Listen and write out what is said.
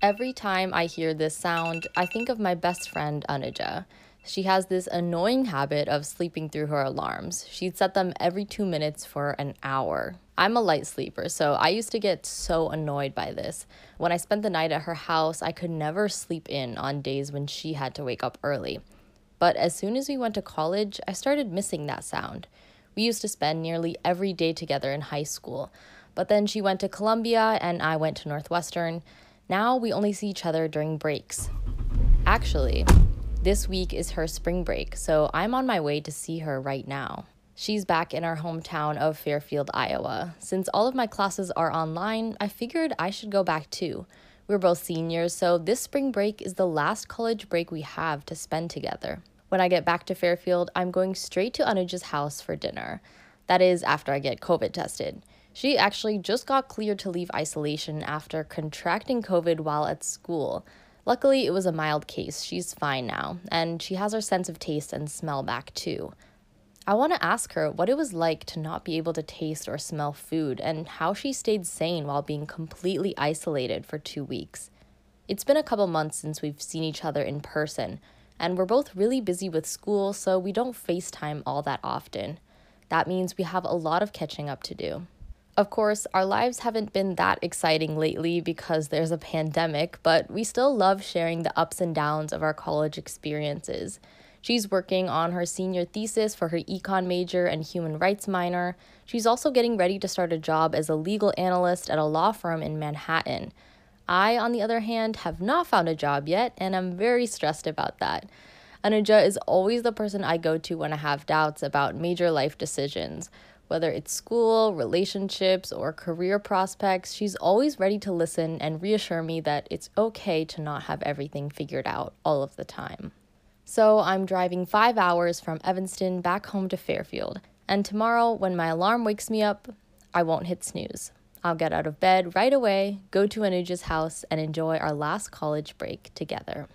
Every time I hear this sound, I think of my best friend Anuja. She has this annoying habit of sleeping through her alarms. She'd set them every two minutes for an hour. I'm a light sleeper, so I used to get so annoyed by this. When I spent the night at her house, I could never sleep in on days when she had to wake up early. But as soon as we went to college, I started missing that sound. We used to spend nearly every day together in high school. But then she went to Columbia and I went to Northwestern. Now we only see each other during breaks. Actually, this week is her spring break, so I'm on my way to see her right now. She's back in our hometown of Fairfield, Iowa. Since all of my classes are online, I figured I should go back too. We're both seniors, so this spring break is the last college break we have to spend together. When I get back to Fairfield, I'm going straight to Anuja's house for dinner. That is, after I get COVID tested. She actually just got cleared to leave isolation after contracting COVID while at school. Luckily, it was a mild case. She's fine now, and she has her sense of taste and smell back too. I want to ask her what it was like to not be able to taste or smell food and how she stayed sane while being completely isolated for two weeks. It's been a couple months since we've seen each other in person, and we're both really busy with school, so we don't FaceTime all that often. That means we have a lot of catching up to do. Of course, our lives haven't been that exciting lately because there's a pandemic, but we still love sharing the ups and downs of our college experiences. She's working on her senior thesis for her econ major and human rights minor. She's also getting ready to start a job as a legal analyst at a law firm in Manhattan. I, on the other hand, have not found a job yet, and I'm very stressed about that. Anuja is always the person I go to when I have doubts about major life decisions. Whether it's school, relationships, or career prospects, she's always ready to listen and reassure me that it's okay to not have everything figured out all of the time. So I'm driving five hours from Evanston back home to Fairfield, and tomorrow, when my alarm wakes me up, I won't hit snooze. I'll get out of bed right away, go to Anuja's house, and enjoy our last college break together.